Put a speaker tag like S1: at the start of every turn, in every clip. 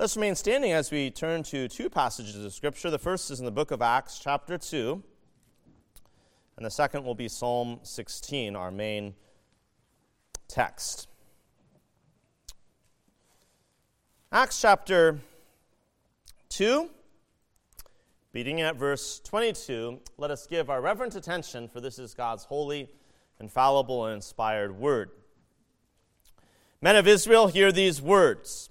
S1: Let's remain standing as we turn to two passages of Scripture. The first is in the book of Acts, chapter 2, and the second will be Psalm 16, our main text. Acts chapter 2, beginning at verse 22, let us give our reverent attention, for this is God's holy, infallible, and inspired word. Men of Israel, hear these words.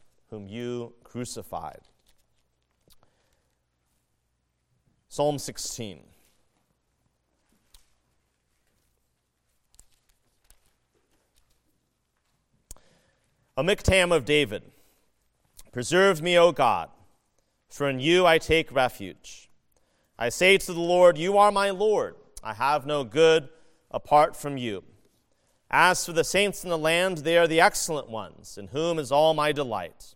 S1: whom you crucified. Psalm 16. A miktam of David. Preserve me, O God, for in you I take refuge. I say to the Lord, You are my Lord. I have no good apart from you. As for the saints in the land, they are the excellent ones, in whom is all my delight.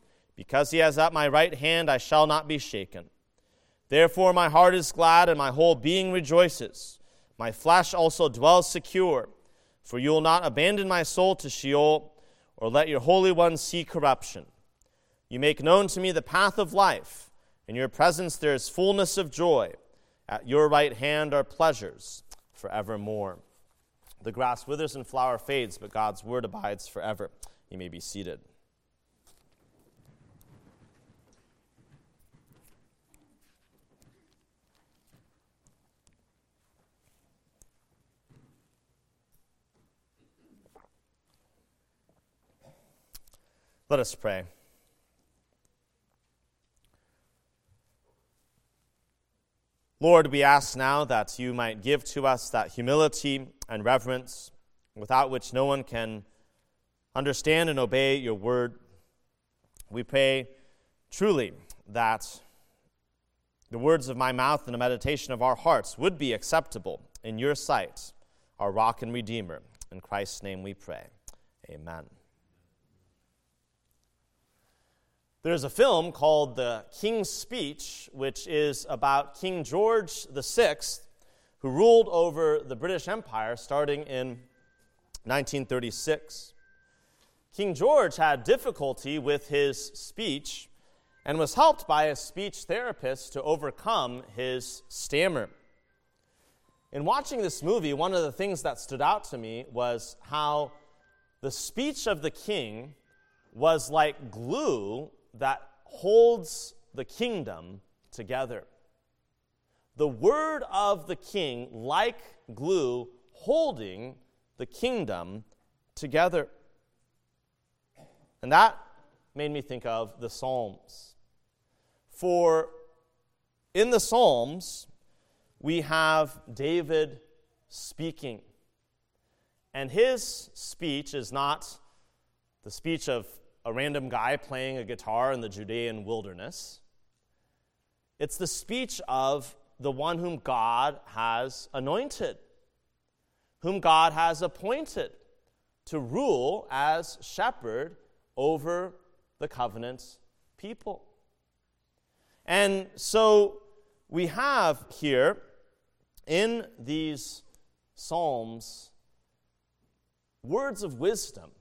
S1: Because he has at my right hand, I shall not be shaken. Therefore, my heart is glad and my whole being rejoices. My flesh also dwells secure. For you will not abandon my soul to Sheol, or let your Holy One see corruption. You make known to me the path of life. In your presence there is fullness of joy. At your right hand are pleasures forevermore. The grass withers and flower fades, but God's word abides forever. You may be seated. Let us pray. Lord, we ask now that you might give to us that humility and reverence without which no one can understand and obey your word. We pray truly that the words of my mouth and the meditation of our hearts would be acceptable in your sight, our rock and redeemer. In Christ's name we pray. Amen. There's a film called The King's Speech, which is about King George VI, who ruled over the British Empire starting in 1936. King George had difficulty with his speech and was helped by a speech therapist to overcome his stammer. in watching this movie, one of the things that stood out to me was how the speech of the king was like glue that holds the kingdom together. The word of the king, like glue, holding the kingdom together. And that made me think of the Psalms. For in the Psalms, we have David speaking. And his speech is not the speech of a random guy playing a guitar in the Judean wilderness. It's the speech of the one whom God has anointed, whom God has appointed to rule as shepherd over the covenant people. And so we have here in these Psalms words of wisdom.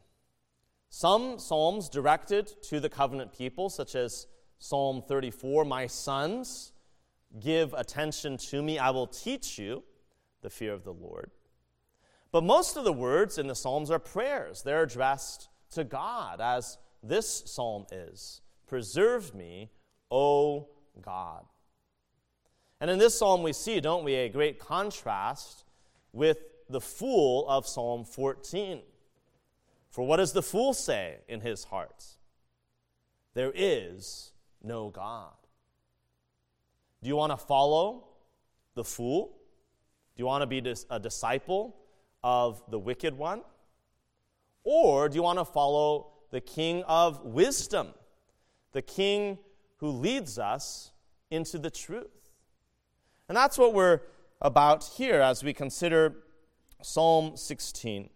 S1: Some Psalms directed to the covenant people, such as Psalm 34 My sons, give attention to me, I will teach you the fear of the Lord. But most of the words in the Psalms are prayers. They're addressed to God, as this psalm is Preserve me, O God. And in this psalm, we see, don't we, a great contrast with the fool of Psalm 14. For what does the fool say in his heart? There is no God. Do you want to follow the fool? Do you want to be a disciple of the wicked one? Or do you want to follow the king of wisdom, the king who leads us into the truth? And that's what we're about here as we consider Psalm 16,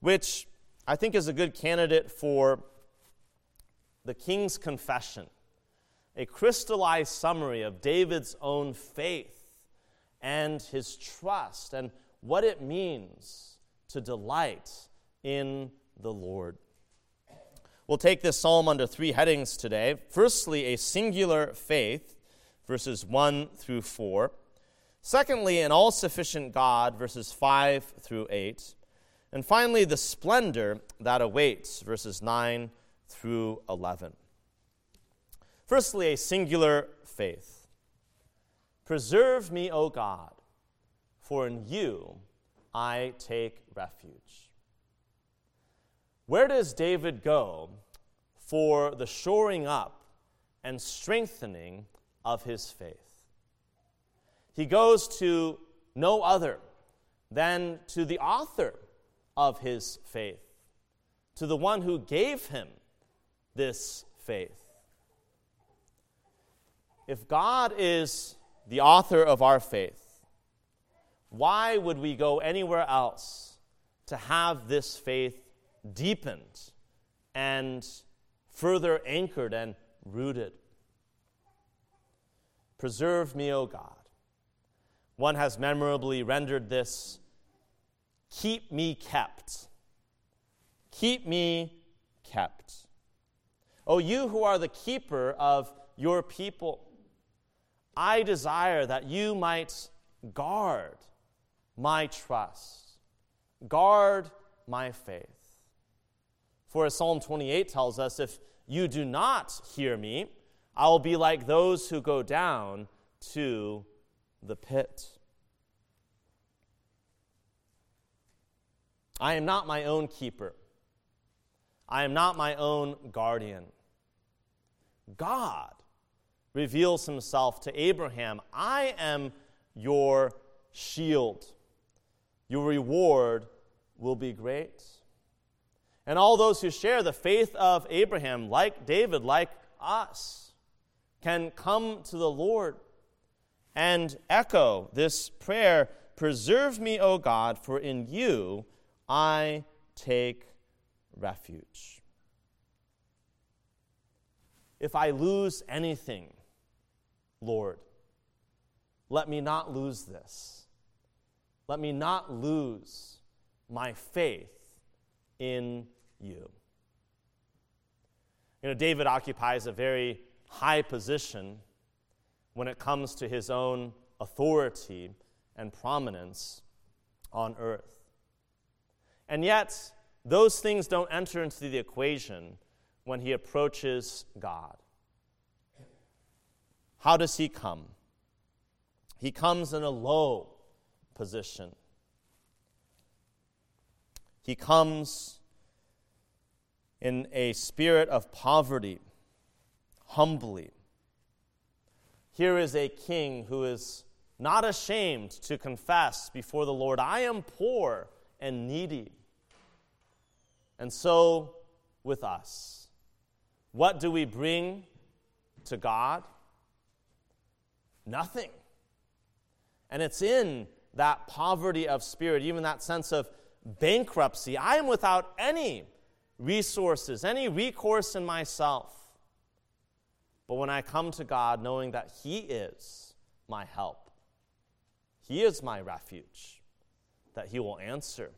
S1: which I think is a good candidate for the king's confession, a crystallized summary of David's own faith and his trust and what it means to delight in the Lord. We'll take this psalm under three headings today. Firstly, a singular faith verses 1 through 4. Secondly, an all sufficient God, verses 5 through 8. And finally, the splendor that awaits, verses 9 through 11. Firstly, a singular faith. Preserve me, O God, for in you I take refuge. Where does David go for the shoring up and strengthening of his faith. He goes to no other than to the author of his faith, to the one who gave him this faith. If God is the author of our faith, why would we go anywhere else to have this faith deepened and further anchored and rooted? Preserve me, O God. One has memorably rendered this Keep me kept. Keep me kept. O you who are the keeper of your people, I desire that you might guard my trust, guard my faith. For as Psalm 28 tells us, if you do not hear me, I will be like those who go down to the pit. I am not my own keeper. I am not my own guardian. God reveals himself to Abraham I am your shield. Your reward will be great. And all those who share the faith of Abraham, like David, like us, can come to the Lord and echo this prayer Preserve me, O God, for in you I take refuge. If I lose anything, Lord, let me not lose this. Let me not lose my faith in you. You know, David occupies a very high position when it comes to his own authority and prominence on earth. And yet, those things don't enter into the equation when he approaches God. How does he come? He comes in a low position. He comes in a spirit of poverty, humbly. Here is a king who is not ashamed to confess before the Lord, I am poor and needy. And so with us. What do we bring to God? Nothing. And it's in that poverty of spirit, even that sense of bankruptcy. I am without any resources, any recourse in myself. But when I come to God, knowing that He is my help, He is my refuge, that He will answer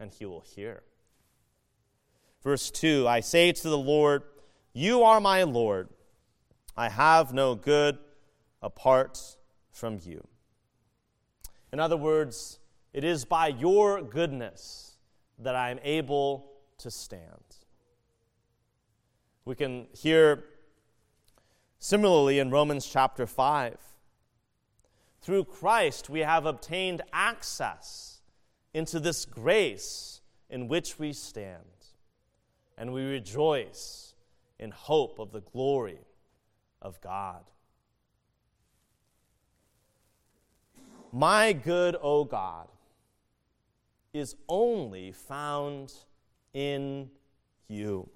S1: and He will hear. Verse 2 I say to the Lord, You are my Lord. I have no good apart from you. In other words, it is by your goodness that I am able to stand. We can hear similarly in Romans chapter 5. Through Christ, we have obtained access into this grace in which we stand, and we rejoice in hope of the glory of God. My good, O God, is only found in you.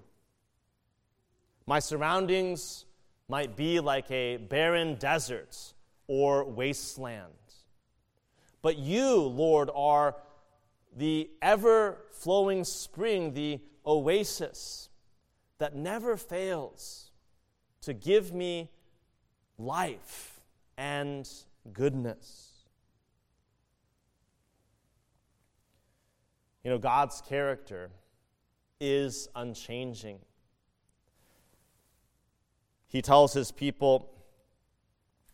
S1: My surroundings might be like a barren desert or wasteland. But you, Lord, are the ever flowing spring, the oasis that never fails to give me life and goodness. You know, God's character is unchanging. He tells his people,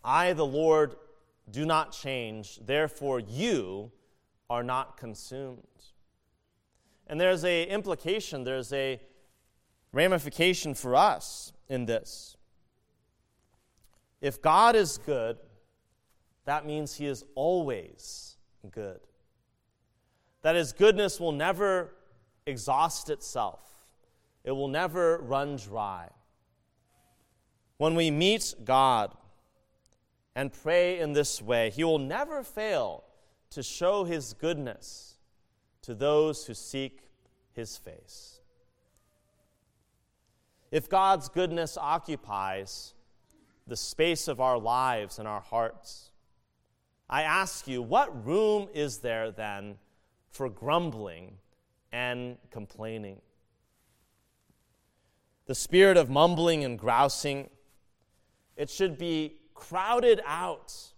S1: I, the Lord, do not change, therefore you are not consumed. And there's a implication, there's a ramification for us in this. If God is good, that means he is always good that his goodness will never exhaust itself, it will never run dry. When we meet God and pray in this way, he will never fail to show his goodness to those who seek his face. If God's goodness occupies the space of our lives and our hearts, I ask you, what room is there then for grumbling and complaining. The spirit of mumbling and grousing, it should be crowded out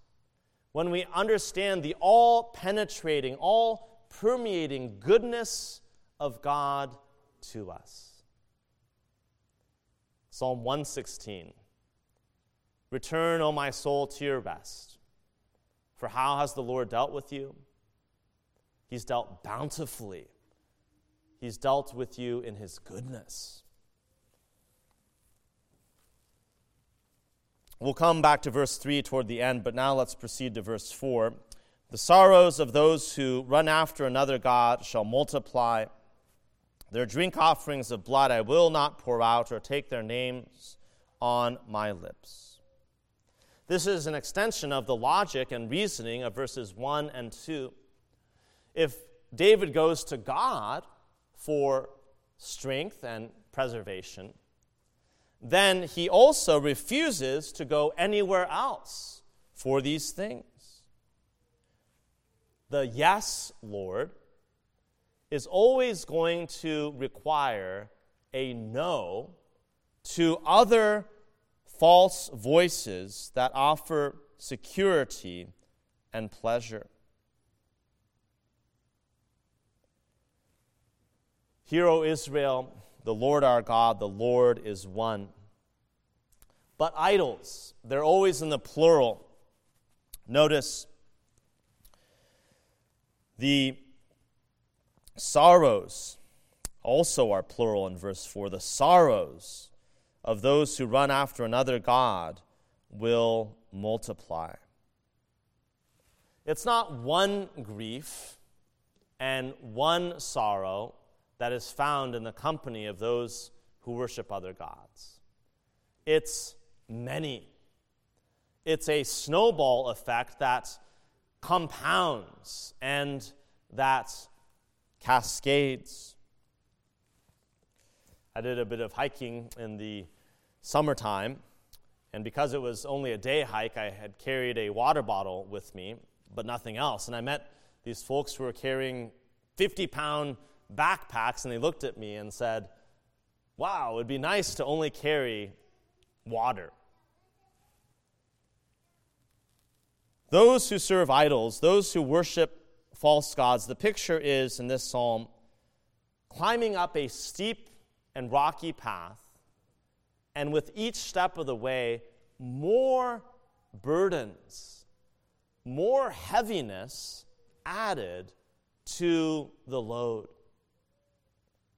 S1: when we understand the all penetrating, all permeating goodness of God to us. Psalm 116 Return, O my soul, to your rest. For how has the Lord dealt with you? He's dealt bountifully. He's dealt with you in His goodness. We'll come back to verse 3 toward the end, but now let's proceed to verse 4. The sorrows of those who run after another God shall multiply. Their drink offerings of blood I will not pour out, or take their names on my lips. This is an extension of the logic and reasoning of verses 1 and 2 if David goes to God for strength and preservation, then he also refuses to go anywhere else for these things. The yes, Lord, is always going to require a no to other false voices that offer security and pleasure. Hear, O Israel, the Lord our God, the Lord is one. But idols, they're always in the plural. Notice The sorrows also are plural in verse 4. The sorrows of those who run after another God will multiply. It's not one grief and one sorrow that is found in the company of those who worship other gods. It's many. It's a snowball effect that compounds and that cascades. I did a bit of hiking in the summertime, and because it was only a day hike, I had carried a water bottle with me, but nothing else. And I met these folks who were carrying 50 pound backpacks, and they looked at me and said, Wow, it would be nice to only carry water. Those who serve idols, those who worship false gods, the picture is in this psalm climbing up a steep and rocky path, and with each step of the way, more burdens, more heaviness added to the load.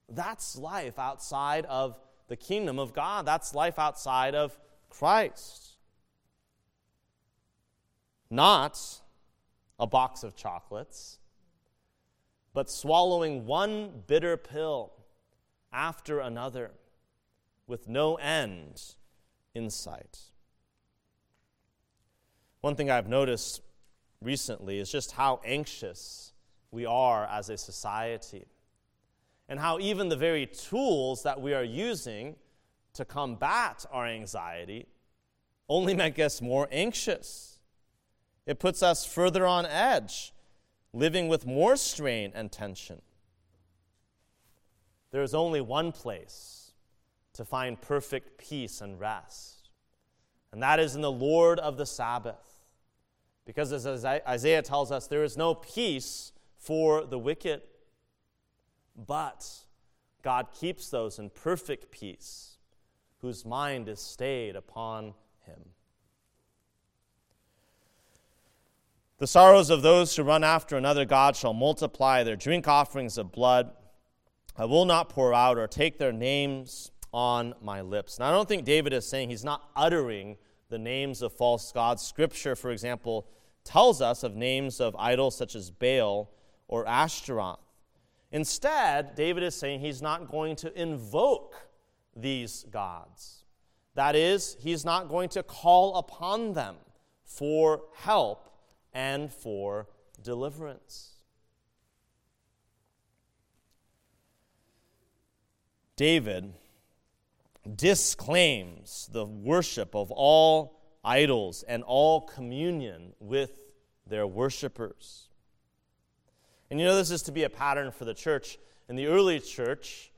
S1: That's life outside of the kingdom of God. That's life outside of Christ. Not a box of chocolates, but swallowing one bitter pill after another with no end in sight. One thing I've noticed recently is just how anxious we are as a society, and how even the very tools that we are using to combat our anxiety only make us more anxious. It puts us further on edge, living with more strain and tension. There is only one place to find perfect peace and rest, and that is in the Lord of the Sabbath. Because as Isaiah tells us, there is no peace for the wicked, but God keeps those in perfect peace whose mind is stayed upon him. The sorrows of those who run after another God shall multiply their drink offerings of blood. I will not pour out or take their names on my lips. Now, I don't think David is saying he's not uttering the names of false gods. Scripture, for example, tells us of names of idols such as Baal or Ashtaroth. Instead, David is saying he's not going to invoke these gods. That is, he's not going to call upon them for help and for deliverance. David disclaims the worship of all idols and all communion with their worshippers. And you know, this is to be a pattern for the church. In the early church,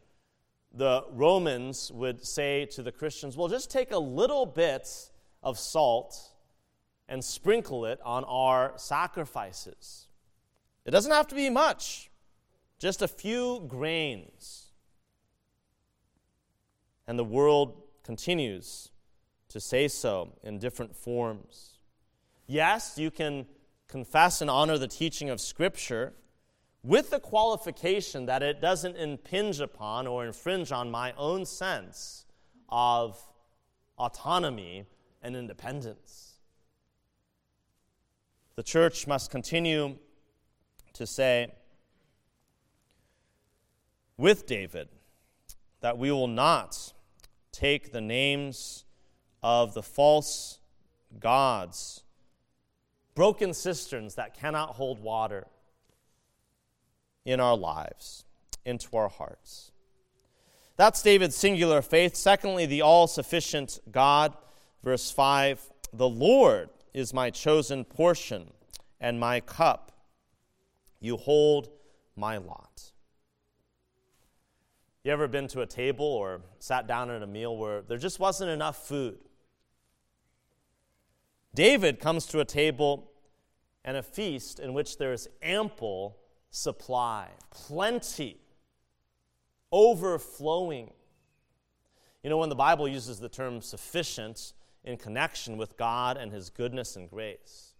S1: the Romans would say to the Christians, well, just take a little bit of salt and sprinkle it on our sacrifices. It doesn't have to be much, just a few grains. And the world continues to say so in different forms. Yes, you can confess and honor the teaching of Scripture with the qualification that it doesn't impinge upon or infringe on my own sense of autonomy and independence. The church must continue to say with David that we will not take the names of the false gods, broken cisterns that cannot hold water in our lives, into our hearts. That's David's singular faith. Secondly, the all sufficient God. Verse 5 The Lord is my chosen portion and my cup. You hold my lot. You ever been to a table or sat down at a meal where there just wasn't enough food? David comes to a table and a feast in which there is ample supply, plenty, overflowing. You know, when the Bible uses the term sufficient, in connection with God and His goodness and grace.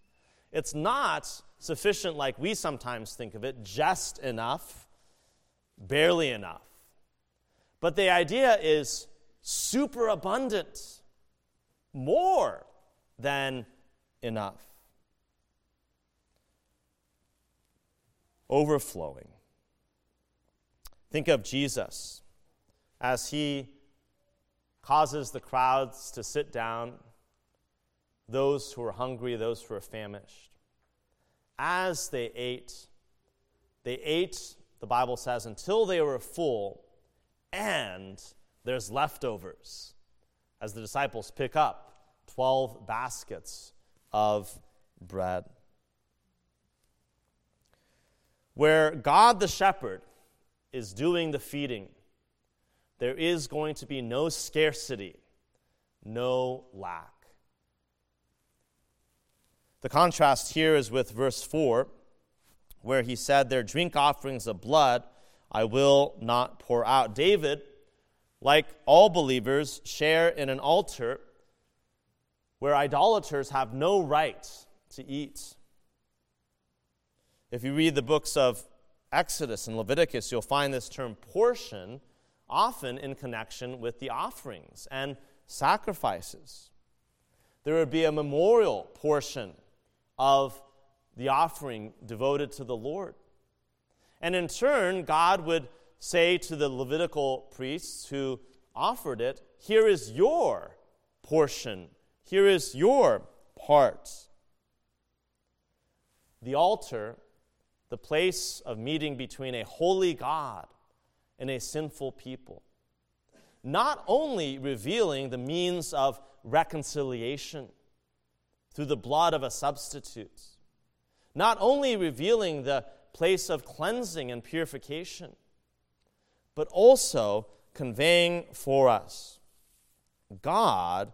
S1: It's not sufficient like we sometimes think of it, just enough, barely enough. But the idea is superabundant, more than enough. Overflowing. Think of Jesus as he causes the crowds to sit down, those who are hungry, those who are famished. As they ate, they ate, the Bible says, until they were full, and there's leftovers as the disciples pick up 12 baskets of bread. Where God the shepherd is doing the feeding, there is going to be no scarcity, no lack. The contrast here is with verse 4, where he said, Their drink offerings of blood I will not pour out. David, like all believers, share in an altar where idolaters have no right to eat. If you read the books of Exodus and Leviticus, you'll find this term portion often in connection with the offerings and sacrifices. There would be a memorial portion of the offering devoted to the Lord. And in turn, God would say to the Levitical priests who offered it, Here is your portion, here is your part. The altar, the place of meeting between a holy God and a sinful people. Not only revealing the means of reconciliation through the blood of a substitute, not only revealing the place of cleansing and purification, but also conveying for us God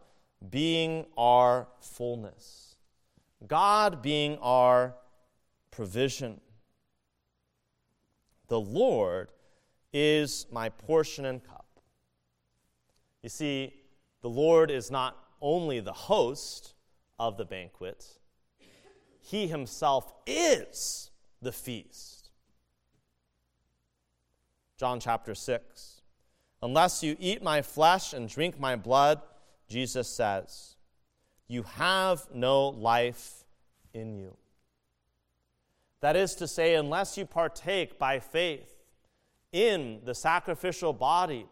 S1: being our fullness, God being our provision. The Lord is my portion and cup. You see, the Lord is not only the host of the banquet, He Himself is the feast. John chapter 6. Unless you eat my flesh and drink my blood, Jesus says, you have no life in you. That is to say, unless you partake by faith in the sacrificial body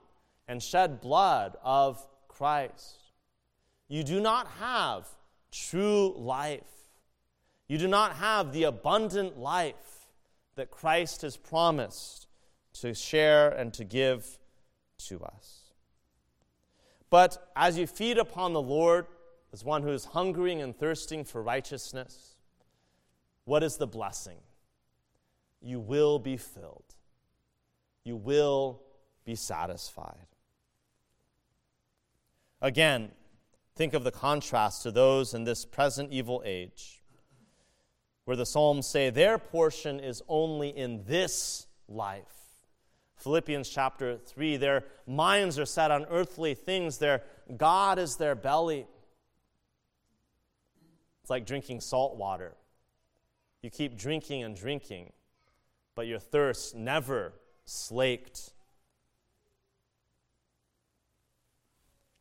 S1: and shed blood of Christ. You do not have true life. You do not have the abundant life that Christ has promised to share and to give to us. But as you feed upon the Lord as one who is hungering and thirsting for righteousness, what is the blessing? You will be filled you will be satisfied. Again, think of the contrast to those in this present evil age, where the Psalms say their portion is only in this life. Philippians chapter 3, their minds are set on earthly things, their God is their belly. It's like drinking salt water. You keep drinking and drinking, but your thirst never slaked.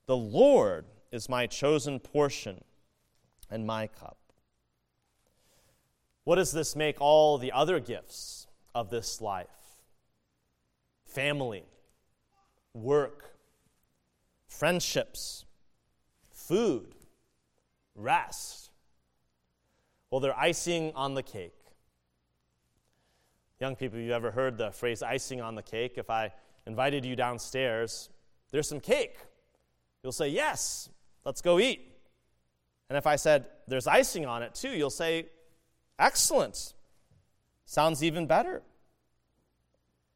S1: The Lord is my chosen portion and my cup. What does this make all the other gifts of this life? Family, work, friendships, food, rest. Well, they're icing on the cake. Young people, you ever heard the phrase icing on the cake? If I invited you downstairs, there's some cake. You'll say, Yes, let's go eat. And if I said, There's icing on it too, you'll say, Excellent. Sounds even better.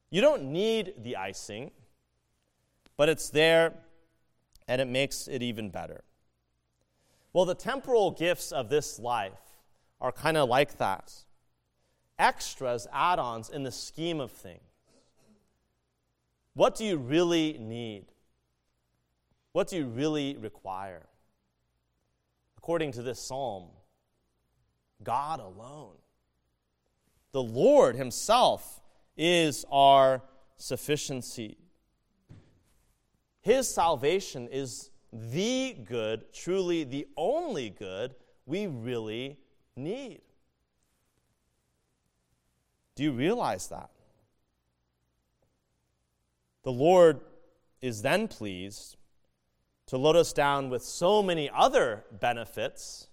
S1: You don't need the icing, but it's there and it makes it even better. Well, the temporal gifts of this life are kind of like that extras, add ons in the scheme of things. What do you really need? What do you really require? According to this psalm, God alone. The Lord Himself is our sufficiency. His salvation is the good, truly the only good we really need. Do you realize that? The Lord is then pleased to load us down with so many other benefits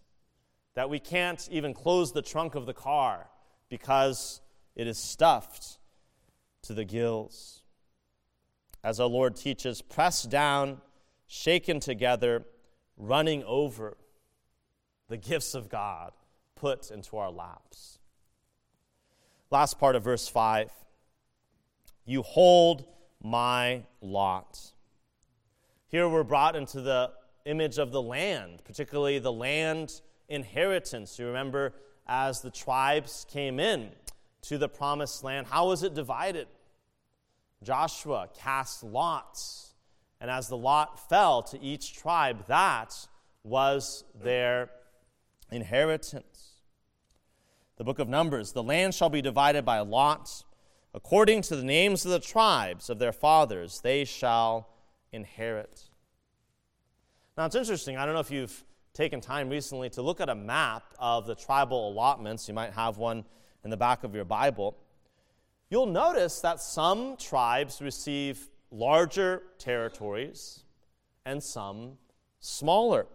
S1: that we can't even close the trunk of the car because it is stuffed to the gills. As our Lord teaches, pressed down, shaken together, running over the gifts of God put into our laps. Last part of verse 5 You hold my lot. Here we're brought into the image of the land, particularly the land inheritance. You remember as the tribes came in to the promised land, how was it divided? Joshua cast lots, and as the lot fell to each tribe, that was their inheritance. The book of Numbers the land shall be divided by lots according to the names of the tribes of their fathers, they shall inherit. Now, it's interesting. I don't know if you've taken time recently to look at a map of the tribal allotments. You might have one in the back of your Bible. You'll notice that some tribes receive larger territories and some smaller.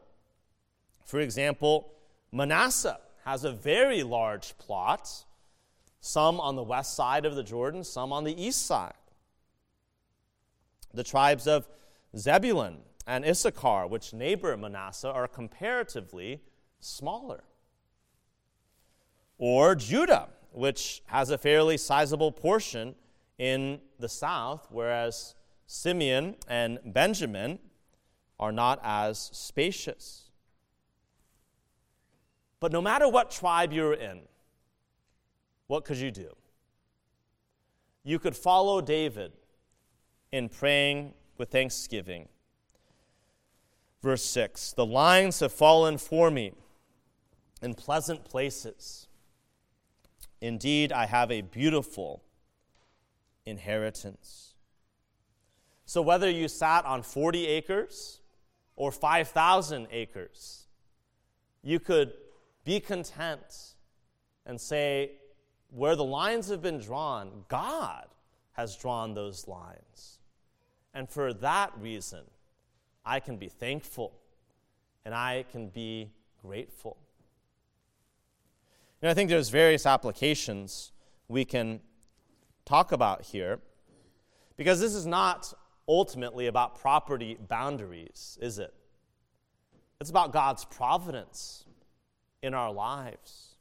S1: For example, Manasseh has a very large plot, some on the west side of the Jordan, some on the east side. The tribes of Zebulun and Issachar, which neighbor Manasseh, are comparatively smaller. Or Judah, which has a fairly sizable portion in the south, whereas Simeon and Benjamin are not as spacious. But no matter what tribe you're in, what could you do? You could follow David in praying with thanksgiving Verse 6 The lines have fallen for me in pleasant places. Indeed, I have a beautiful inheritance. So, whether you sat on 40 acres or 5,000 acres, you could be content and say, where the lines have been drawn, God has drawn those lines. And for that reason, I can be thankful and I can be grateful. And I think there's various applications we can talk about here because this is not ultimately about property boundaries, is it? It's about God's providence in our lives,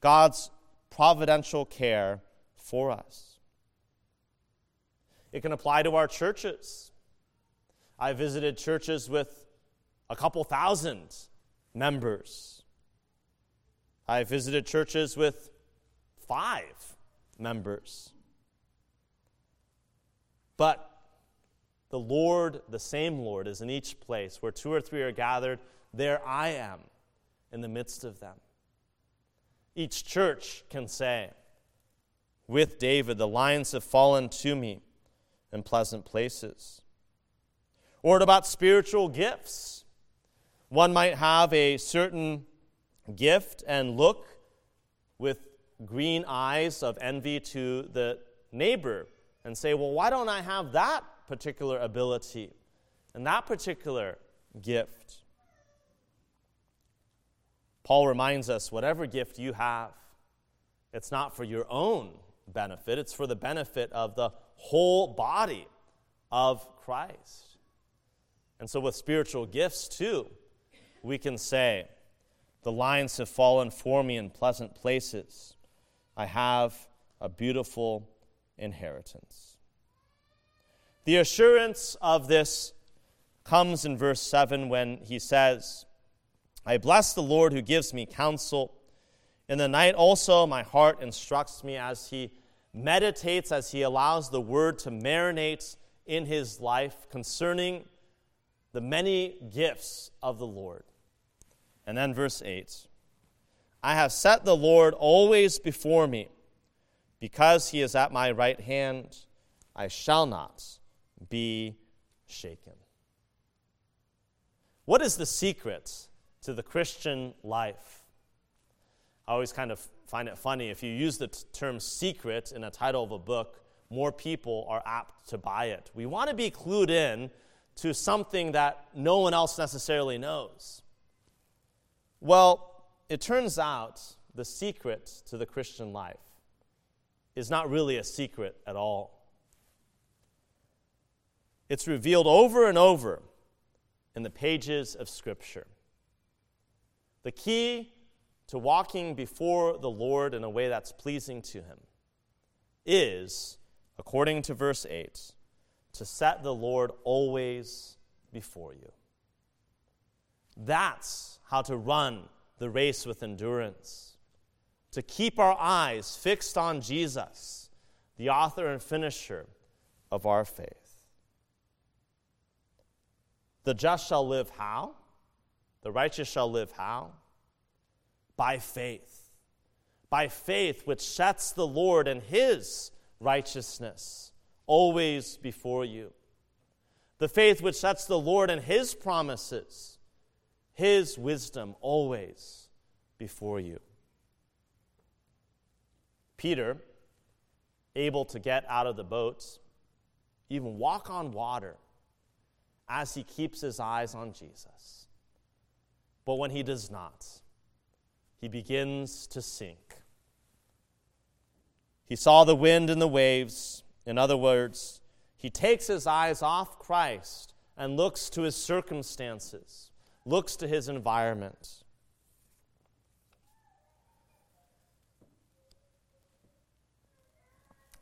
S1: God's providential care for us. It can apply to our churches. I visited churches with a couple thousand members. I visited churches with five members. But the Lord, the same Lord, is in each place. Where two or three are gathered, there I am in the midst of them. Each church can say, with David, the lines have fallen to me in pleasant places or about spiritual gifts. One might have a certain gift and look with green eyes of envy to the neighbor and say, Well, why don't I have that particular ability and that particular gift? Paul reminds us whatever gift you have, it's not for your own benefit, it's for the benefit of the whole body of Christ. And so, with spiritual gifts, too, we can say, The lines have fallen for me in pleasant places. I have a beautiful inheritance. The assurance of this comes in verse 7 when he says, I bless the Lord who gives me counsel. In the night also, my heart instructs me as he meditates, as he allows the word to marinate in his life concerning the many gifts of the Lord. And then verse 8 I have set the Lord always before me. Because he is at my right hand, I shall not be shaken. What is the secret to the Christian life? I always kind of find it funny. If you use the t- term secret in a title of a book, more people are apt to buy it. We want to be clued in to something that no one else necessarily knows. Well, it turns out the secret to the Christian life is not really a secret at all. It's revealed over and over in the pages of Scripture. The key to walking before the Lord in a way that's pleasing to Him is, according to verse 8, to set the Lord always before you. That's how to run the race with endurance. To keep our eyes fixed on Jesus, the author and finisher of our faith. The just shall live how? The righteous shall live how? By faith. By faith, which sets the Lord and his righteousness always before you. The faith which sets the Lord and His promises, His wisdom always before you. Peter, able to get out of the boat, even walk on water as he keeps his eyes on Jesus. But when he does not, he begins to sink. He saw the wind and the waves in other words, he takes his eyes off Christ and looks to his circumstances, looks to his environment.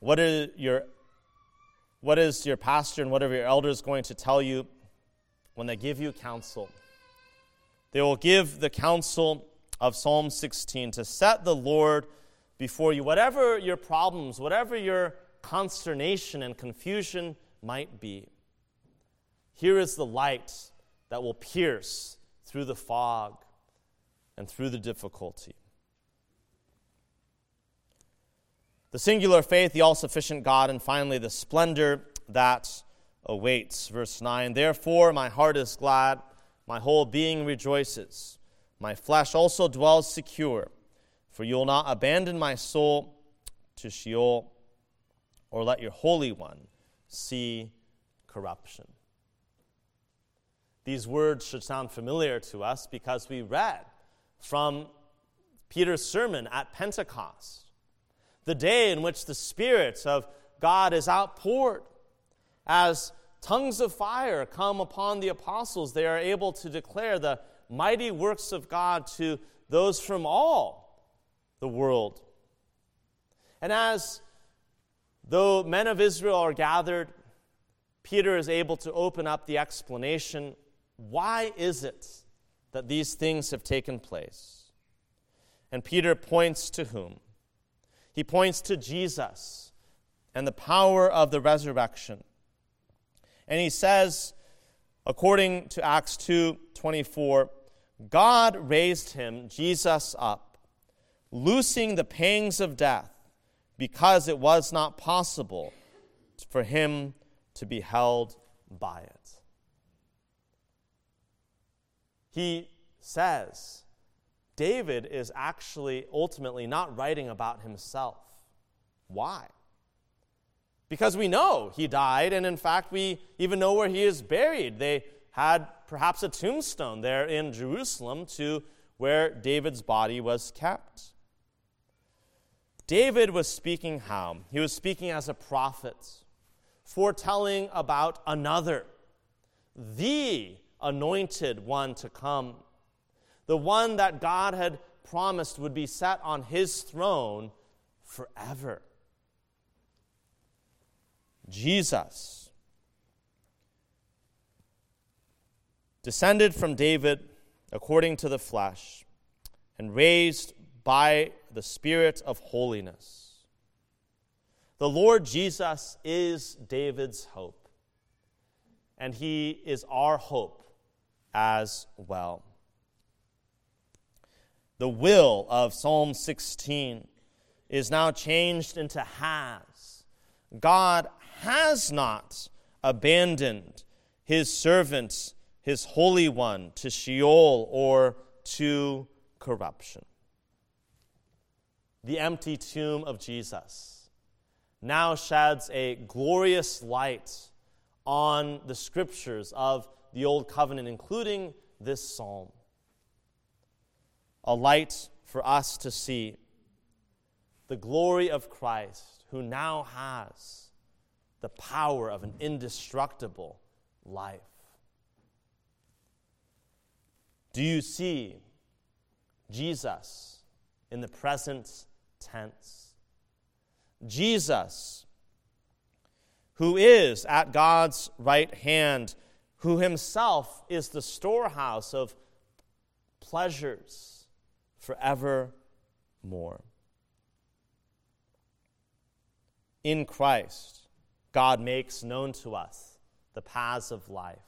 S1: What are your what is your pastor and whatever your elders going to tell you when they give you counsel? They will give the counsel of Psalm 16 to set the Lord before you. Whatever your problems, whatever your consternation and confusion might be. Here is the light that will pierce through the fog and through the difficulty. The singular faith, the all sufficient God, and finally the splendor that awaits. Verse 9 Therefore, my heart is glad, my whole being rejoices. My flesh also dwells secure, for you will not abandon my soul to Sheol or let your Holy One see corruption. These words should sound familiar to us because we read from Peter's sermon at Pentecost, the day in which the Spirit of God is outpoured. As tongues of fire come upon the apostles, they are able to declare the mighty works of God to those from all the world. And as Though men of Israel are gathered, Peter is able to open up the explanation why is it that these things have taken place? And Peter points to whom? He points to Jesus and the power of the resurrection. And he says, according to Acts 2 24, God raised him, Jesus, up, loosing the pangs of death because it was not possible for him to be held by it. He says David is actually ultimately not writing about himself. Why? Because we know he died, and in fact, we even know where he is buried. They had perhaps a tombstone there in Jerusalem to where David's body was kept. David was speaking how? He was speaking as a prophet, foretelling about another, the anointed one to come, the one that God had promised would be set on his throne forever. Jesus, descended from David according to the flesh, and raised by the Spirit of holiness. The Lord Jesus is David's hope, and he is our hope as well. the will of Psalm 16 is now changed into has. God has not abandoned his servant, his Holy One, to Sheol or to corruption. The empty tomb of Jesus now sheds a glorious light on the scriptures of the Old Covenant, including this psalm. A light for us to see the glory of Christ, who now has the power of an indestructible life. Do you see Jesus in the present tense? Jesus, who is at God's right hand, who himself is the storehouse of pleasures forevermore. In Christ, God makes known to us the paths of life.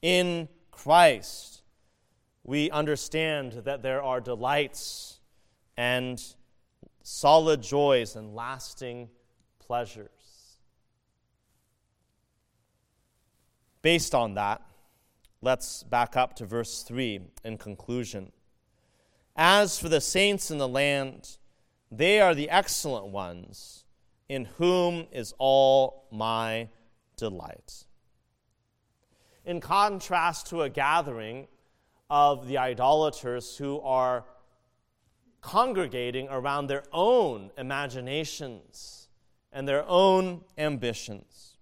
S1: In Christ, we understand that there are delights and solid joys and lasting pleasures. Based on that, let's back up to verse 3 in conclusion. As for the saints in the land, they are the excellent ones, in whom is all my delight. In contrast to a gathering of the idolaters who are congregating around their own imaginations and their own ambitions.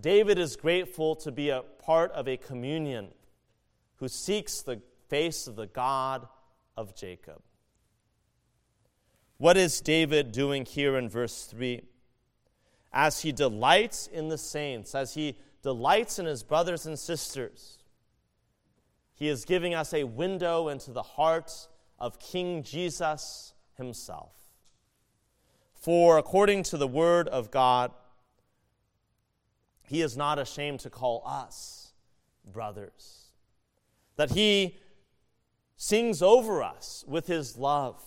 S1: David is grateful to be a part of a communion who seeks the face of the God of Jacob. What is David doing here in verse 3? As he delights in the saints, as he delights in his brothers and sisters, he is giving us a window into the heart of King Jesus himself. For according to the word of God, he is not ashamed to call us brothers. That he sings over us with his love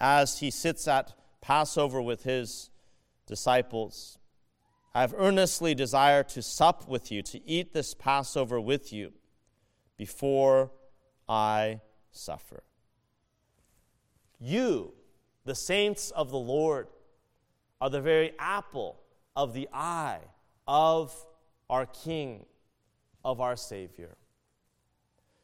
S1: as he sits at Passover with his disciples. I have earnestly desired to sup with you, to eat this Passover with you before I suffer. You, the saints of the Lord, are the very apple of the eye of our King, of our Savior.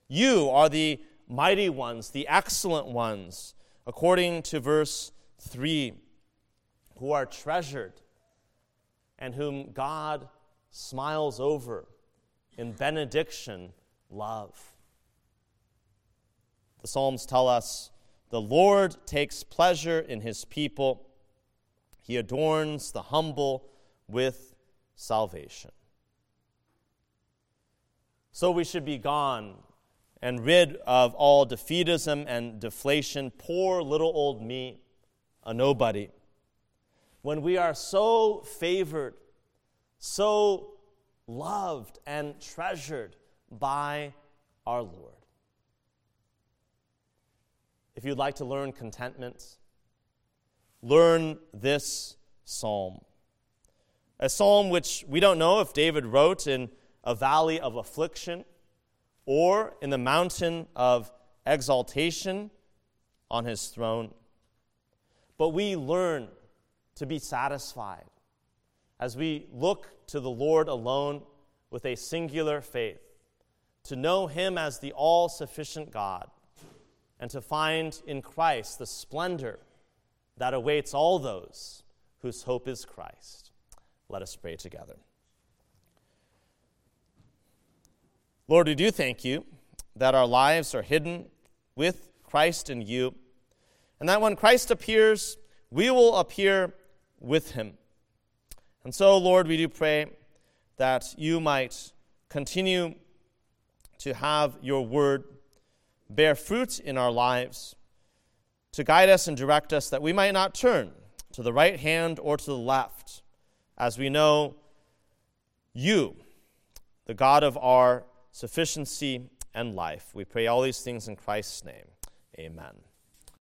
S1: You are the mighty ones, the excellent ones, according to verse 3, who are treasured and whom God smiles over in benediction, love. The Psalms tell us the Lord takes pleasure in his people, he adorns the humble with salvation. So we should be gone and rid of all defeatism and deflation. Poor little old me, a nobody when we are so favored, so loved, and treasured by our Lord. If you'd like to learn contentment, learn this psalm. A psalm which we don't know if David wrote in a valley of affliction or in the mountain of exaltation on his throne. But we learn to be satisfied as we look to the Lord alone with a singular faith, to know Him as the all sufficient God, and to find in Christ the splendor that awaits all those whose hope is Christ. Let us pray together. Lord, we do thank you that our lives are hidden with Christ in you, and that when Christ appears, we will appear with him. And so, Lord, we do pray that you might continue to have your word bear fruit in our lives, to guide us and direct us, that we might not turn to the right hand or to the left, as we know you, the God of our sufficiency and life. We pray all these things in Christ's name. Amen.